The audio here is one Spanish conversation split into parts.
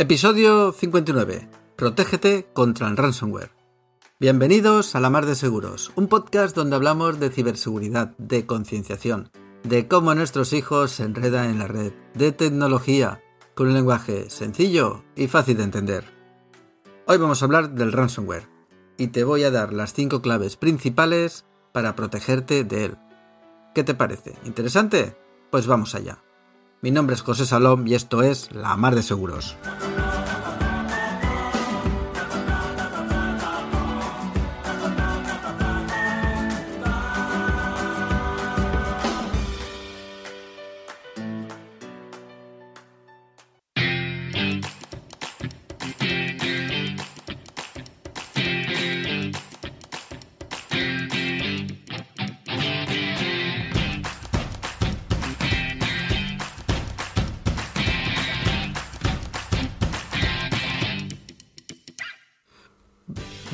Episodio 59. Protégete contra el ransomware. Bienvenidos a La Mar de Seguros, un podcast donde hablamos de ciberseguridad, de concienciación, de cómo nuestros hijos se enredan en la red, de tecnología, con un lenguaje sencillo y fácil de entender. Hoy vamos a hablar del ransomware y te voy a dar las 5 claves principales para protegerte de él. ¿Qué te parece? ¿Interesante? Pues vamos allá. Mi nombre es José Salom y esto es La Mar de Seguros.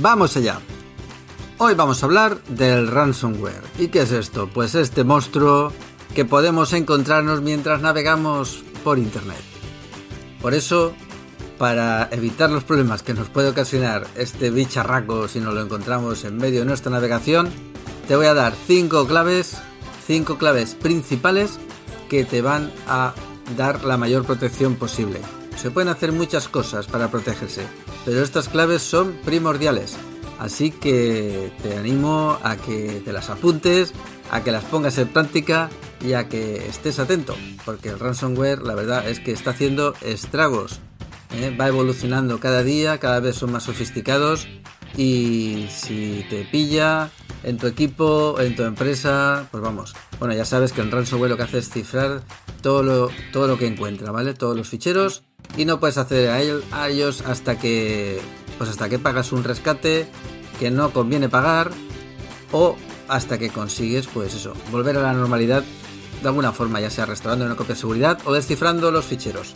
Vamos allá. Hoy vamos a hablar del ransomware. ¿Y qué es esto? Pues este monstruo que podemos encontrarnos mientras navegamos por Internet. Por eso, para evitar los problemas que nos puede ocasionar este bicharraco si nos lo encontramos en medio de nuestra navegación, te voy a dar cinco claves, cinco claves principales que te van a dar la mayor protección posible. Se pueden hacer muchas cosas para protegerse, pero estas claves son primordiales. Así que te animo a que te las apuntes, a que las pongas en práctica y a que estés atento, porque el ransomware la verdad es que está haciendo estragos. ¿eh? Va evolucionando cada día, cada vez son más sofisticados y si te pilla en tu equipo, en tu empresa, pues vamos. Bueno, ya sabes que el ransomware lo que hace es cifrar todo lo, todo lo que encuentra, ¿vale? Todos los ficheros y no puedes acceder a, ellos hasta que pues hasta que pagas un rescate que no conviene pagar o hasta que consigues pues eso volver a la normalidad de alguna forma ya sea restaurando una copia de seguridad o descifrando los ficheros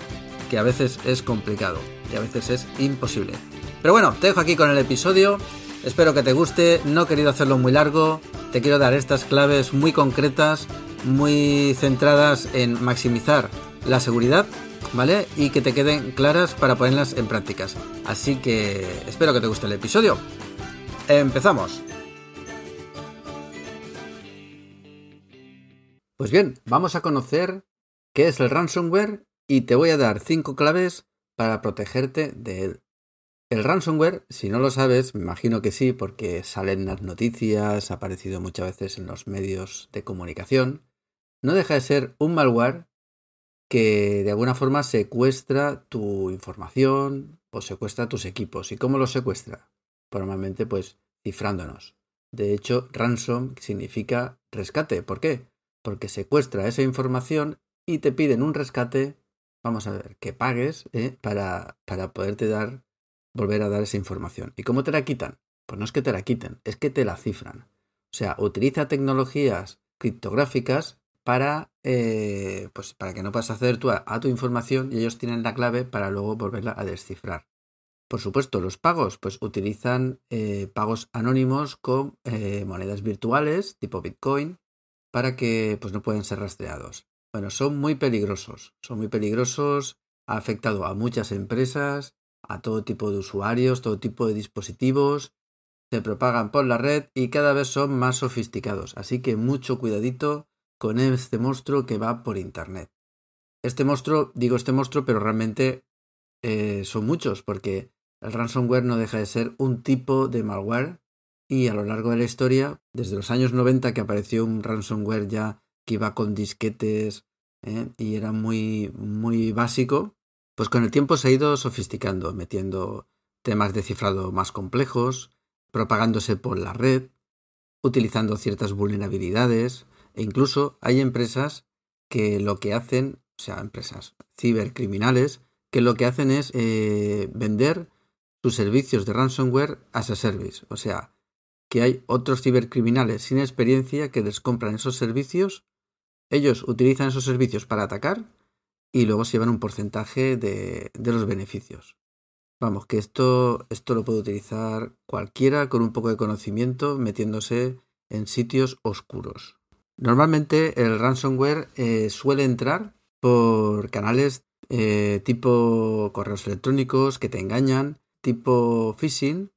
que a veces es complicado y a veces es imposible. Pero bueno te dejo aquí con el episodio. Espero que te guste. No he querido hacerlo muy largo. Te quiero dar estas claves muy concretas muy centradas en maximizar la seguridad ¿vale? Y que te queden claras para ponerlas en prácticas. Así que espero que te guste el episodio. Empezamos. Pues bien, vamos a conocer qué es el ransomware y te voy a dar cinco claves para protegerte de él. El ransomware, si no lo sabes, me imagino que sí, porque salen las noticias, ha aparecido muchas veces en los medios de comunicación, no deja de ser un malware que de alguna forma secuestra tu información o secuestra tus equipos. ¿Y cómo los secuestra? Normalmente pues cifrándonos. De hecho, ransom significa rescate. ¿Por qué? Porque secuestra esa información y te piden un rescate, vamos a ver, que pagues ¿eh? para, para poderte dar, volver a dar esa información. ¿Y cómo te la quitan? Pues no es que te la quiten, es que te la cifran. O sea, utiliza tecnologías criptográficas para, eh, pues para que no puedas acceder a, tu información y ellos tienen la clave para luego volverla a descifrar. Por supuesto, los pagos, pues utilizan eh, pagos anónimos con eh, monedas virtuales tipo Bitcoin para que pues no pueden ser rastreados. Bueno, son muy peligrosos, son muy peligrosos, ha afectado a muchas empresas, a todo tipo de usuarios, todo tipo de dispositivos, se propagan por la red y cada vez son más sofisticados. Así que mucho cuidadito con este monstruo que va por Internet. Este monstruo, digo este monstruo, pero realmente eh, son muchos, porque el ransomware no deja de ser un tipo de malware y a lo largo de la historia, desde los años 90 que apareció un ransomware ya que iba con disquetes ¿eh? y era muy, muy básico, pues con el tiempo se ha ido sofisticando, metiendo temas de cifrado más complejos, propagándose por la red, utilizando ciertas vulnerabilidades, e incluso hay empresas que lo que hacen, o sea, empresas cibercriminales, que lo que hacen es eh, vender sus servicios de ransomware as a service. O sea, que hay otros cibercriminales sin experiencia que les compran esos servicios, ellos utilizan esos servicios para atacar y luego se llevan un porcentaje de, de los beneficios. Vamos, que esto, esto lo puede utilizar cualquiera con un poco de conocimiento metiéndose en sitios oscuros. Normalmente el ransomware eh, suele entrar por canales eh, tipo correos electrónicos que te engañan, tipo phishing.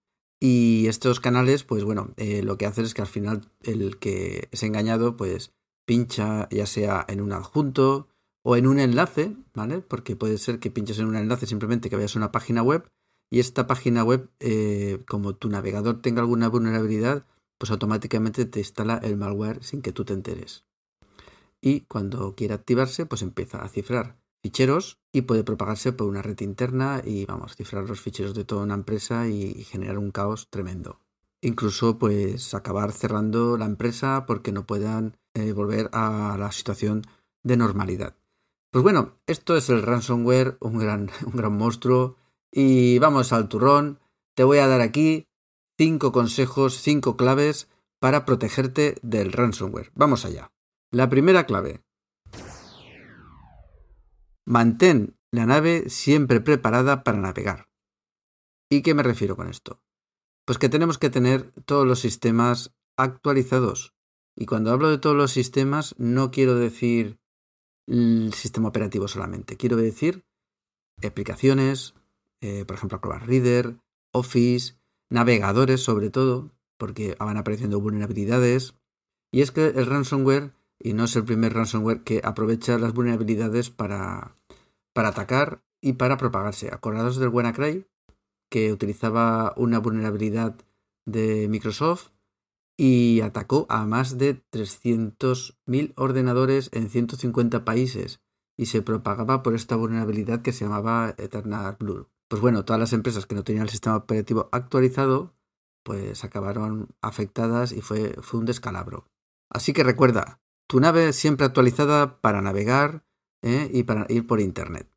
Y estos canales, pues bueno, eh, lo que hacen es que al final el que es engañado, pues pincha ya sea en un adjunto o en un enlace, ¿vale? Porque puede ser que pinches en un enlace simplemente que vayas a una página web y esta página web, eh, como tu navegador tenga alguna vulnerabilidad, pues automáticamente te instala el malware sin que tú te enteres. Y cuando quiera activarse, pues empieza a cifrar ficheros y puede propagarse por una red interna y vamos, cifrar los ficheros de toda una empresa y generar un caos tremendo. Incluso pues acabar cerrando la empresa porque no puedan eh, volver a la situación de normalidad. Pues bueno, esto es el ransomware, un gran, un gran monstruo. Y vamos al turrón. Te voy a dar aquí cinco consejos, cinco claves para protegerte del ransomware. Vamos allá. La primera clave. Mantén la nave siempre preparada para navegar. ¿Y qué me refiero con esto? Pues que tenemos que tener todos los sistemas actualizados. Y cuando hablo de todos los sistemas, no quiero decir el sistema operativo solamente. Quiero decir aplicaciones, eh, por ejemplo, Acrobat Reader, Office, navegadores sobre todo, porque van apareciendo vulnerabilidades. Y es que el ransomware y no es el primer ransomware que aprovecha las vulnerabilidades para, para atacar y para propagarse. Acordados del WannaCry, que utilizaba una vulnerabilidad de Microsoft y atacó a más de 300.000 ordenadores en 150 países y se propagaba por esta vulnerabilidad que se llamaba Eternal Blue. Pues bueno, todas las empresas que no tenían el sistema operativo actualizado pues acabaron afectadas y fue, fue un descalabro. Así que recuerda, tu nave siempre actualizada para navegar ¿eh? y para ir por Internet.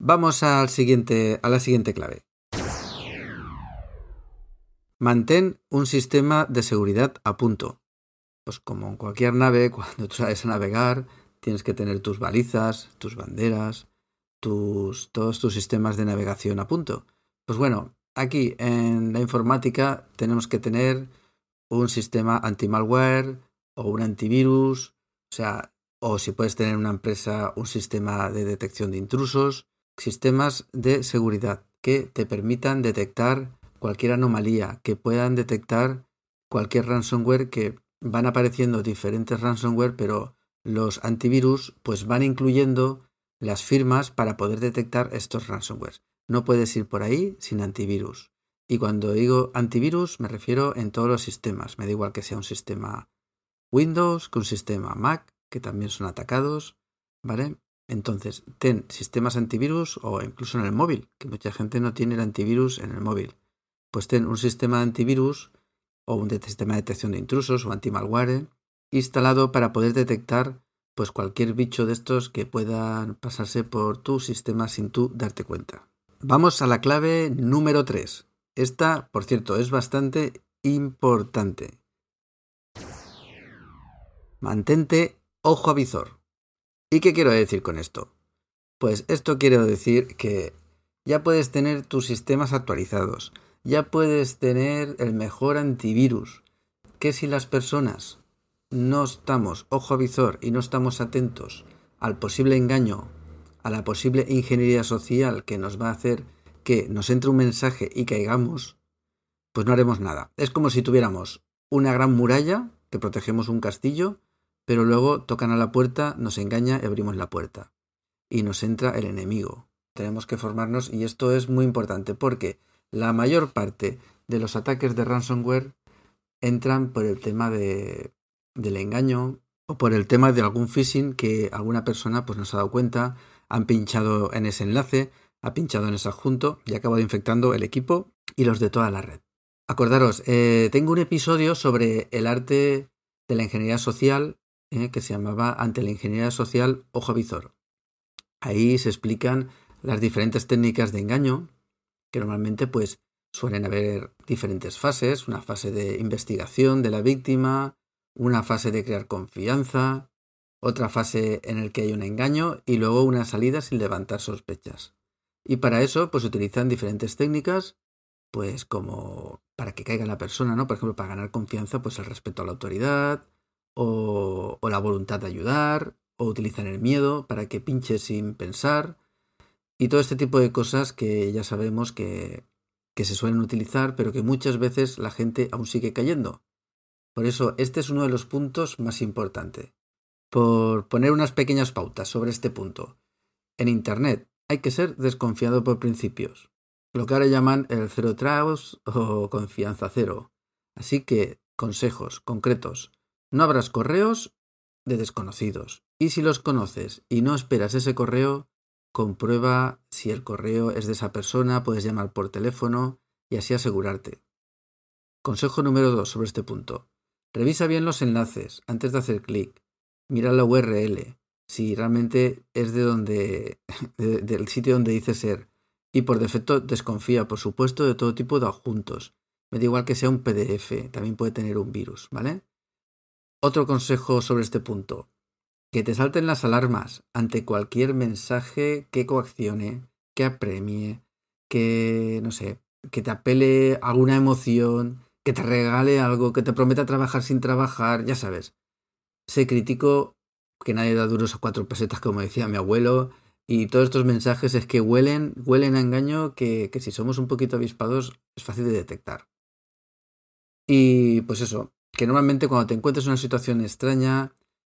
Vamos a la siguiente clave. Mantén un sistema de seguridad a punto. Pues como en cualquier nave, cuando tú sales a navegar, tienes que tener tus balizas, tus banderas, tus, todos tus sistemas de navegación a punto. Pues bueno, aquí en la informática tenemos que tener un sistema anti-malware, o un antivirus, o sea, o si puedes tener una empresa un sistema de detección de intrusos, sistemas de seguridad que te permitan detectar cualquier anomalía, que puedan detectar cualquier ransomware que van apareciendo diferentes ransomware, pero los antivirus pues van incluyendo las firmas para poder detectar estos ransomware. No puedes ir por ahí sin antivirus. Y cuando digo antivirus me refiero en todos los sistemas. Me da igual que sea un sistema Windows, con sistema Mac, que también son atacados, ¿vale? Entonces, ten sistemas antivirus o incluso en el móvil, que mucha gente no tiene el antivirus en el móvil. Pues ten un sistema antivirus o un sistema de detección de intrusos o anti-malware instalado para poder detectar pues cualquier bicho de estos que puedan pasarse por tu sistema sin tú darte cuenta. Vamos a la clave número 3. Esta, por cierto, es bastante importante. Mantente ojo a visor. ¿Y qué quiero decir con esto? Pues esto quiero decir que ya puedes tener tus sistemas actualizados, ya puedes tener el mejor antivirus, que si las personas no estamos ojo a visor y no estamos atentos al posible engaño, a la posible ingeniería social que nos va a hacer que nos entre un mensaje y caigamos, pues no haremos nada. Es como si tuviéramos una gran muralla que protegemos un castillo pero luego tocan a la puerta, nos engaña y abrimos la puerta. Y nos entra el enemigo. Tenemos que formarnos y esto es muy importante porque la mayor parte de los ataques de ransomware entran por el tema de, del engaño o por el tema de algún phishing que alguna persona pues nos ha dado cuenta, han pinchado en ese enlace, ha pinchado en ese adjunto y ha acabado infectando el equipo y los de toda la red. Acordaros, eh, tengo un episodio sobre el arte de la ingeniería social eh, que se llamaba Ante la Ingeniería Social Ojo Visor. Ahí se explican las diferentes técnicas de engaño, que normalmente pues suelen haber diferentes fases, una fase de investigación de la víctima, una fase de crear confianza, otra fase en la que hay un engaño y luego una salida sin levantar sospechas. Y para eso pues utilizan diferentes técnicas, pues como para que caiga la persona, ¿no? Por ejemplo, para ganar confianza, pues el respeto a la autoridad, o, la voluntad de ayudar, o utilizan el miedo para que pinche sin pensar, y todo este tipo de cosas que ya sabemos que, que se suelen utilizar, pero que muchas veces la gente aún sigue cayendo. Por eso, este es uno de los puntos más importantes. Por poner unas pequeñas pautas sobre este punto. En Internet hay que ser desconfiado por principios, lo que ahora llaman el cero trust o confianza cero. Así que, consejos concretos. No abras correos de desconocidos. Y si los conoces y no esperas ese correo, comprueba si el correo es de esa persona, puedes llamar por teléfono y así asegurarte. Consejo número 2 sobre este punto. Revisa bien los enlaces antes de hacer clic. Mira la URL, si realmente es de donde del sitio donde dice ser. Y por defecto desconfía, por supuesto, de todo tipo de adjuntos. Me da igual que sea un PDF, también puede tener un virus, ¿vale? Otro consejo sobre este punto. Que te salten las alarmas ante cualquier mensaje que coaccione, que apremie, que, no sé, que te apele alguna emoción, que te regale algo, que te prometa trabajar sin trabajar, ya sabes. Sé crítico, que nadie da duros a cuatro pesetas, como decía mi abuelo, y todos estos mensajes es que huelen, huelen a engaño que, que si somos un poquito avispados es fácil de detectar. Y pues eso, que normalmente cuando te encuentres en una situación extraña,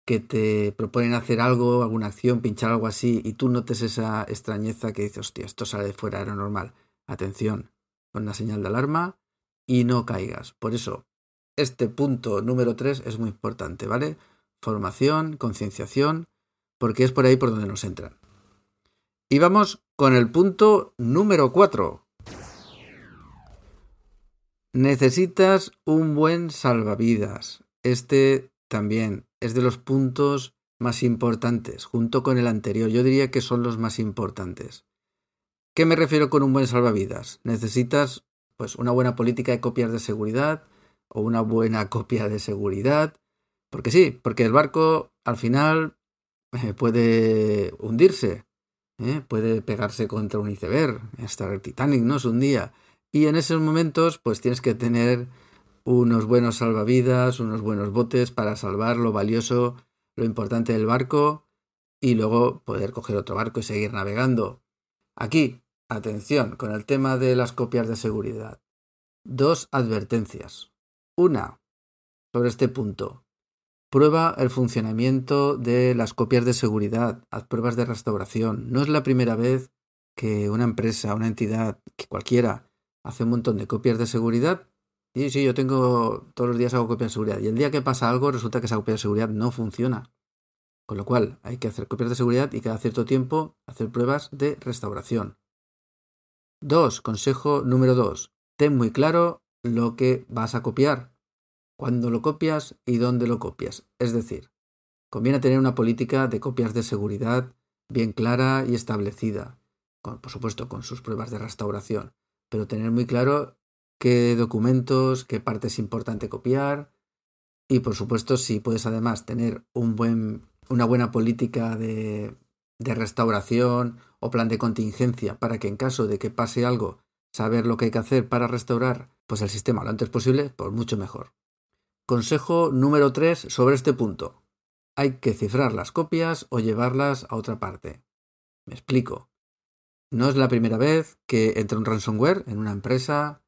que te proponen hacer algo, alguna acción, pinchar algo así, y tú notes esa extrañeza que dices, hostia, esto sale de fuera, era normal. Atención, con una señal de alarma y no caigas. Por eso, este punto número 3 es muy importante, ¿vale? Formación, concienciación, porque es por ahí por donde nos entran. Y vamos con el punto número 4. Necesitas un buen salvavidas. Este también es de los puntos más importantes, junto con el anterior. Yo diría que son los más importantes. ¿Qué me refiero con un buen salvavidas? Necesitas pues una buena política de copias de seguridad o una buena copia de seguridad. Porque sí, porque el barco al final eh, puede hundirse, ¿eh? puede pegarse contra un iceberg, hasta el Titanic, ¿no? Es un día. Y en esos momentos, pues tienes que tener unos buenos salvavidas, unos buenos botes para salvar lo valioso, lo importante del barco y luego poder coger otro barco y seguir navegando. Aquí, atención con el tema de las copias de seguridad. Dos advertencias. Una, sobre este punto. Prueba el funcionamiento de las copias de seguridad, haz pruebas de restauración. No es la primera vez que una empresa, una entidad, que cualquiera, hace un montón de copias de seguridad. Sí, sí, yo tengo todos los días hago copias de seguridad. Y el día que pasa algo, resulta que esa copia de seguridad no funciona. Con lo cual, hay que hacer copias de seguridad y cada cierto tiempo hacer pruebas de restauración. Dos, consejo número dos. Ten muy claro lo que vas a copiar, cuándo lo copias y dónde lo copias. Es decir, conviene tener una política de copias de seguridad bien clara y establecida, por supuesto con sus pruebas de restauración pero tener muy claro qué documentos, qué parte es importante copiar y por supuesto si puedes además tener una buena política de, de restauración o plan de contingencia para que en caso de que pase algo saber lo que hay que hacer para restaurar pues el sistema lo antes posible, pues mucho mejor. Consejo número 3 sobre este punto. Hay que cifrar las copias o llevarlas a otra parte. Me explico. No es la primera vez que entra un ransomware en una empresa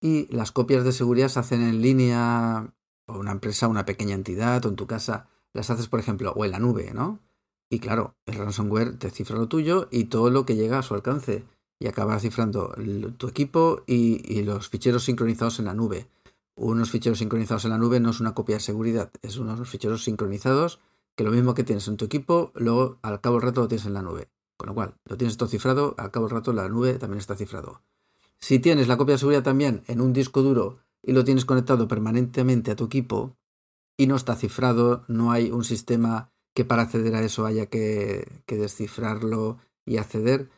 y las copias de seguridad se hacen en línea o una empresa, una pequeña entidad o en tu casa las haces, por ejemplo, o en la nube, ¿no? Y claro, el ransomware te cifra lo tuyo y todo lo que llega a su alcance y acaba cifrando tu equipo y, y, los ficheros sincronizados en la nube. Unos ficheros sincronizados en la nube no es una copia de seguridad, es unos ficheros sincronizados que lo mismo que tienes en tu equipo, luego al cabo del rato lo tienes en la nube. Con lo cual, lo tienes todo cifrado, al cabo del rato la nube también está cifrado. Si tienes la copia de seguridad también en un disco duro y lo tienes conectado permanentemente a tu equipo y no está cifrado, no hay un sistema que para acceder a eso haya que, descifrarlo y acceder,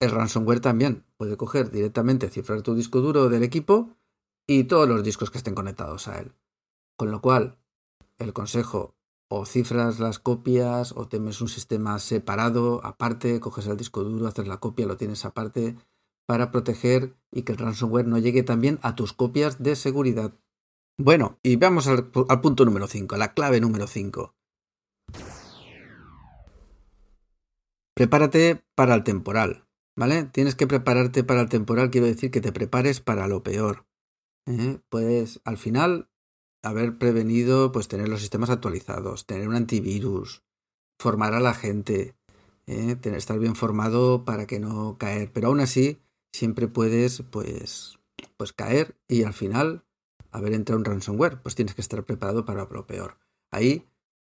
el ransomware también puede coger directamente, cifrar tu disco duro del equipo y todos los discos que estén conectados a él. Con lo cual, el consejo o cifras las copias o temes un sistema separado, aparte, coges el disco duro, haces la copia, lo tienes aparte, para proteger y que el ransomware no llegue también a tus copias de seguridad. Bueno, y vamos al, al punto número 5, la clave número 5. Prepárate para el temporal. ¿Vale? Tienes que prepararte para el temporal, quiero decir que te prepares para lo peor. ¿eh? Puedes, al final, haber prevenido, pues tener los sistemas actualizados, tener un antivirus, formar a la gente, ¿eh? estar bien formado para que no caer. Pero aún así, siempre puedes, pues, pues caer y al final haber entrado un ransomware. Pues tienes que estar preparado para lo peor. Ahí,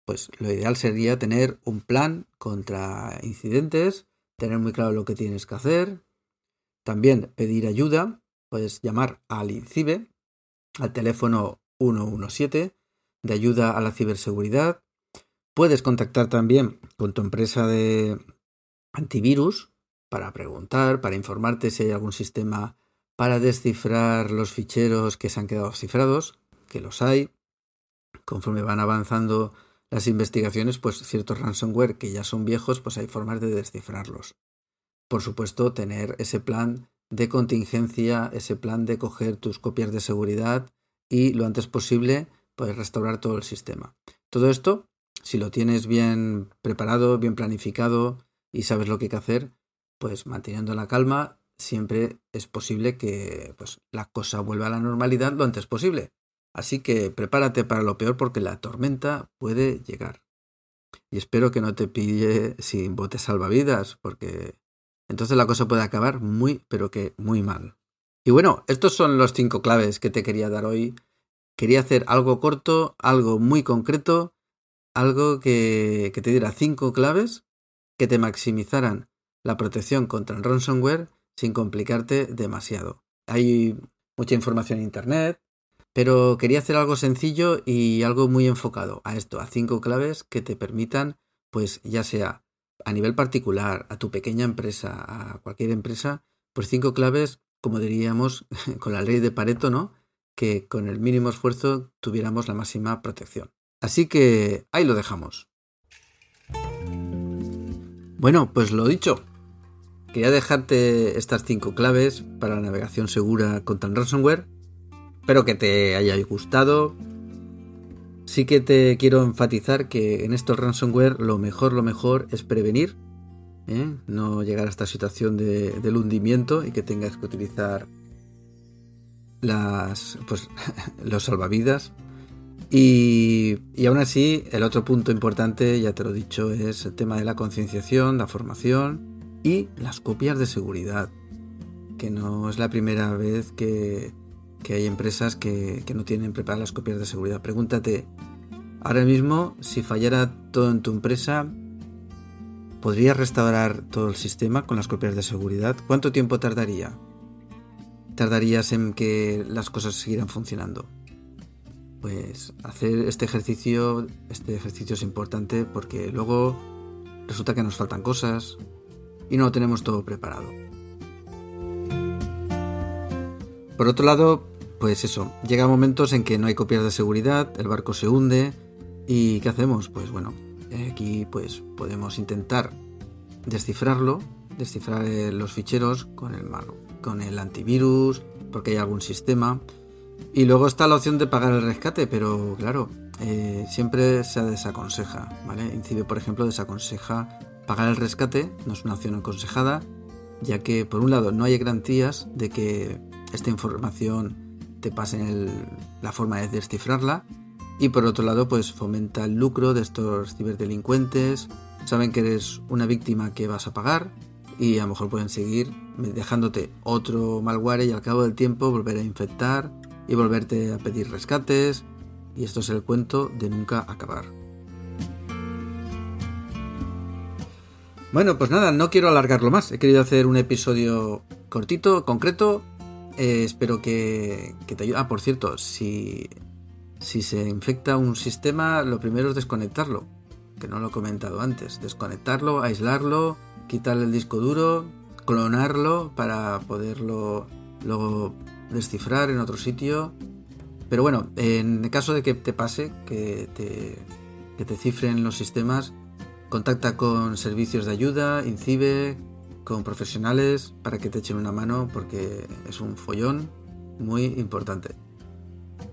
pues lo ideal sería tener un plan contra incidentes tener muy claro lo que tienes que hacer. También pedir ayuda. Puedes llamar al INCIBE, al teléfono 117 de ayuda a la ciberseguridad. Puedes contactar también con tu empresa de antivirus para preguntar, para informarte si hay algún sistema para descifrar los ficheros que se han quedado cifrados, que los hay. Conforme van avanzando las investigaciones, pues ciertos ransomware que ya son viejos, pues hay formas de descifrarlos. Por supuesto, tener ese plan de contingencia, ese plan de coger tus copias de seguridad y lo antes posible, pues restaurar todo el sistema. Todo esto, si lo tienes bien preparado, bien planificado y sabes lo que hay que hacer, pues manteniendo la calma, siempre es posible que pues, la cosa vuelva a la normalidad lo antes posible. Así que prepárate para lo peor porque la tormenta puede llegar. Y espero que no te pille sin botes salvavidas, porque entonces la cosa puede acabar muy, pero que muy mal. Y bueno, estos son los cinco claves que te quería dar hoy. Quería hacer algo corto, algo muy concreto, algo que, que te diera cinco claves que te maximizaran la protección contra el ransomware sin complicarte demasiado. Hay mucha información en Internet, pero quería hacer algo sencillo y algo muy enfocado a esto, a cinco claves que te permitan, pues ya sea a nivel particular, a tu pequeña empresa, a cualquier empresa, pues cinco claves, como diríamos, con la ley de Pareto, ¿no? Que con el mínimo esfuerzo tuviéramos la máxima protección. Así que ahí lo dejamos. Bueno, pues lo dicho. Quería dejarte estas cinco claves para la navegación segura contra el ransomware Espero que te haya gustado. Sí que te quiero enfatizar que en estos ransomware lo mejor, lo mejor es prevenir, ¿eh? no llegar a esta situación de, del hundimiento y que tengas que utilizar las, pues, los salvavidas. Y, y aún así, el otro punto importante, ya te lo he dicho, es el tema de la concienciación, la formación y las copias de seguridad. Que no es la primera vez que, que hay empresas que, no tienen preparadas las copias de seguridad. Pregúntate, ahora mismo, si fallara todo en tu empresa, ¿podrías restaurar todo el sistema con las copias de seguridad? ¿Cuánto tiempo tardaría? ¿Tardarías en que las cosas siguieran funcionando? Pues hacer este ejercicio, este ejercicio es importante porque luego resulta que nos faltan cosas y no lo tenemos todo preparado. Por otro lado, pues eso, llega momentos en que no hay copias de seguridad, el barco se hunde y ¿qué hacemos? Pues bueno, aquí pues podemos intentar descifrarlo, descifrar eh, los ficheros con el, con el antivirus, porque hay algún sistema. Y luego está la opción de pagar el rescate, pero claro, eh, siempre se desaconseja, ¿vale? Incibe, por ejemplo, desaconseja pagar el rescate, no es una opción aconsejada, ya que por un lado no hay garantías de que esta información te pasen la forma de descifrarla y por otro lado pues fomenta el lucro de estos ciberdelincuentes, saben que eres una víctima que vas a pagar y a lo mejor pueden seguir dejándote otro malware y al cabo del tiempo volver a infectar y volverte a pedir rescates y esto es el cuento de nunca acabar. Bueno, pues nada, no quiero alargarlo más. He querido hacer un episodio cortito, concreto, eh, espero que, te ayude. Ah, por cierto, si, si se infecta un sistema, lo primero es desconectarlo, que no lo he comentado antes. Desconectarlo, aislarlo, quitarle el disco duro, clonarlo para poderlo descifrar en otro sitio. Pero bueno, en el caso de que te pase, que te, que te cifren los sistemas, contacta con servicios de ayuda, INCIBE, con profesionales para que te echen una mano porque es un follón muy importante.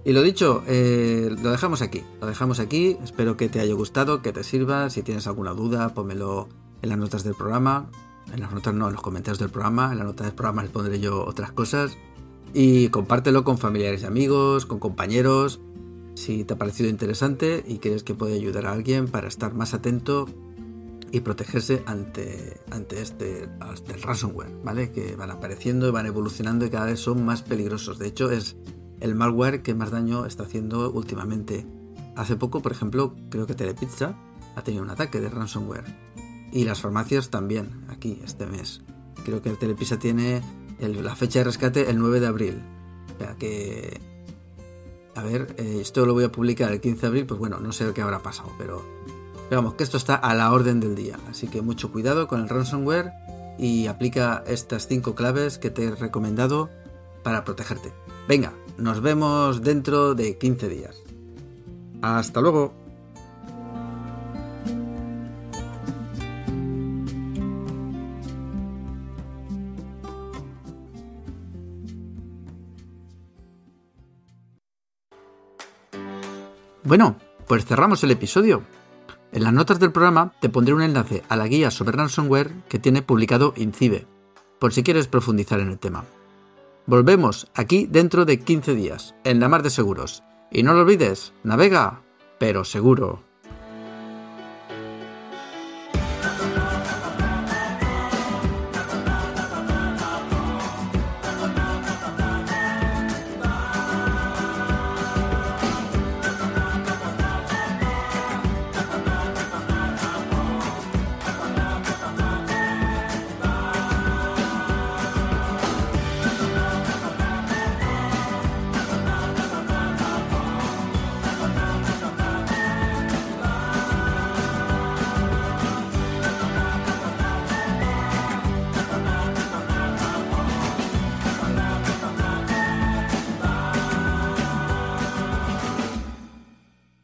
Y lo dicho, eh, lo dejamos aquí, lo dejamos aquí, espero que te haya gustado, que te sirva, si tienes alguna duda, pónmelo en las notas del programa En las notas no, en los comentarios del programa. En las notas del programa les pondré yo otras cosas. Y compártelo con familiares y amigos, con compañeros, si te ha parecido interesante y crees que puede ayudar a alguien para estar más atento y protegerse ante, ante este el ransomware, ¿vale? Que van apareciendo y van evolucionando y cada vez son más peligrosos. De hecho, es el malware que más daño está haciendo últimamente. Hace poco, por ejemplo, creo que Telepizza ha tenido un ataque de ransomware. Y las farmacias también, aquí, este mes. Creo que el Telepizza tiene la fecha de rescate el 9 de abril. O sea que a ver, eh, esto lo voy a publicar el 15 de abril, pues bueno, no sé qué habrá pasado, pero vamos, que esto está a la orden del día. Así que mucho cuidado con el ransomware y aplica estas cinco claves que te he recomendado para protegerte. Venga, nos vemos dentro de 15 días. Hasta luego. Bueno, pues cerramos el episodio. En las notas del programa te pondré un enlace a la guía sobre ransomware que tiene publicado INCIBE, por si quieres profundizar en el tema. Volvemos aquí dentro de 15 días, en la mar de seguros. Y no lo olvides, navega, pero seguro.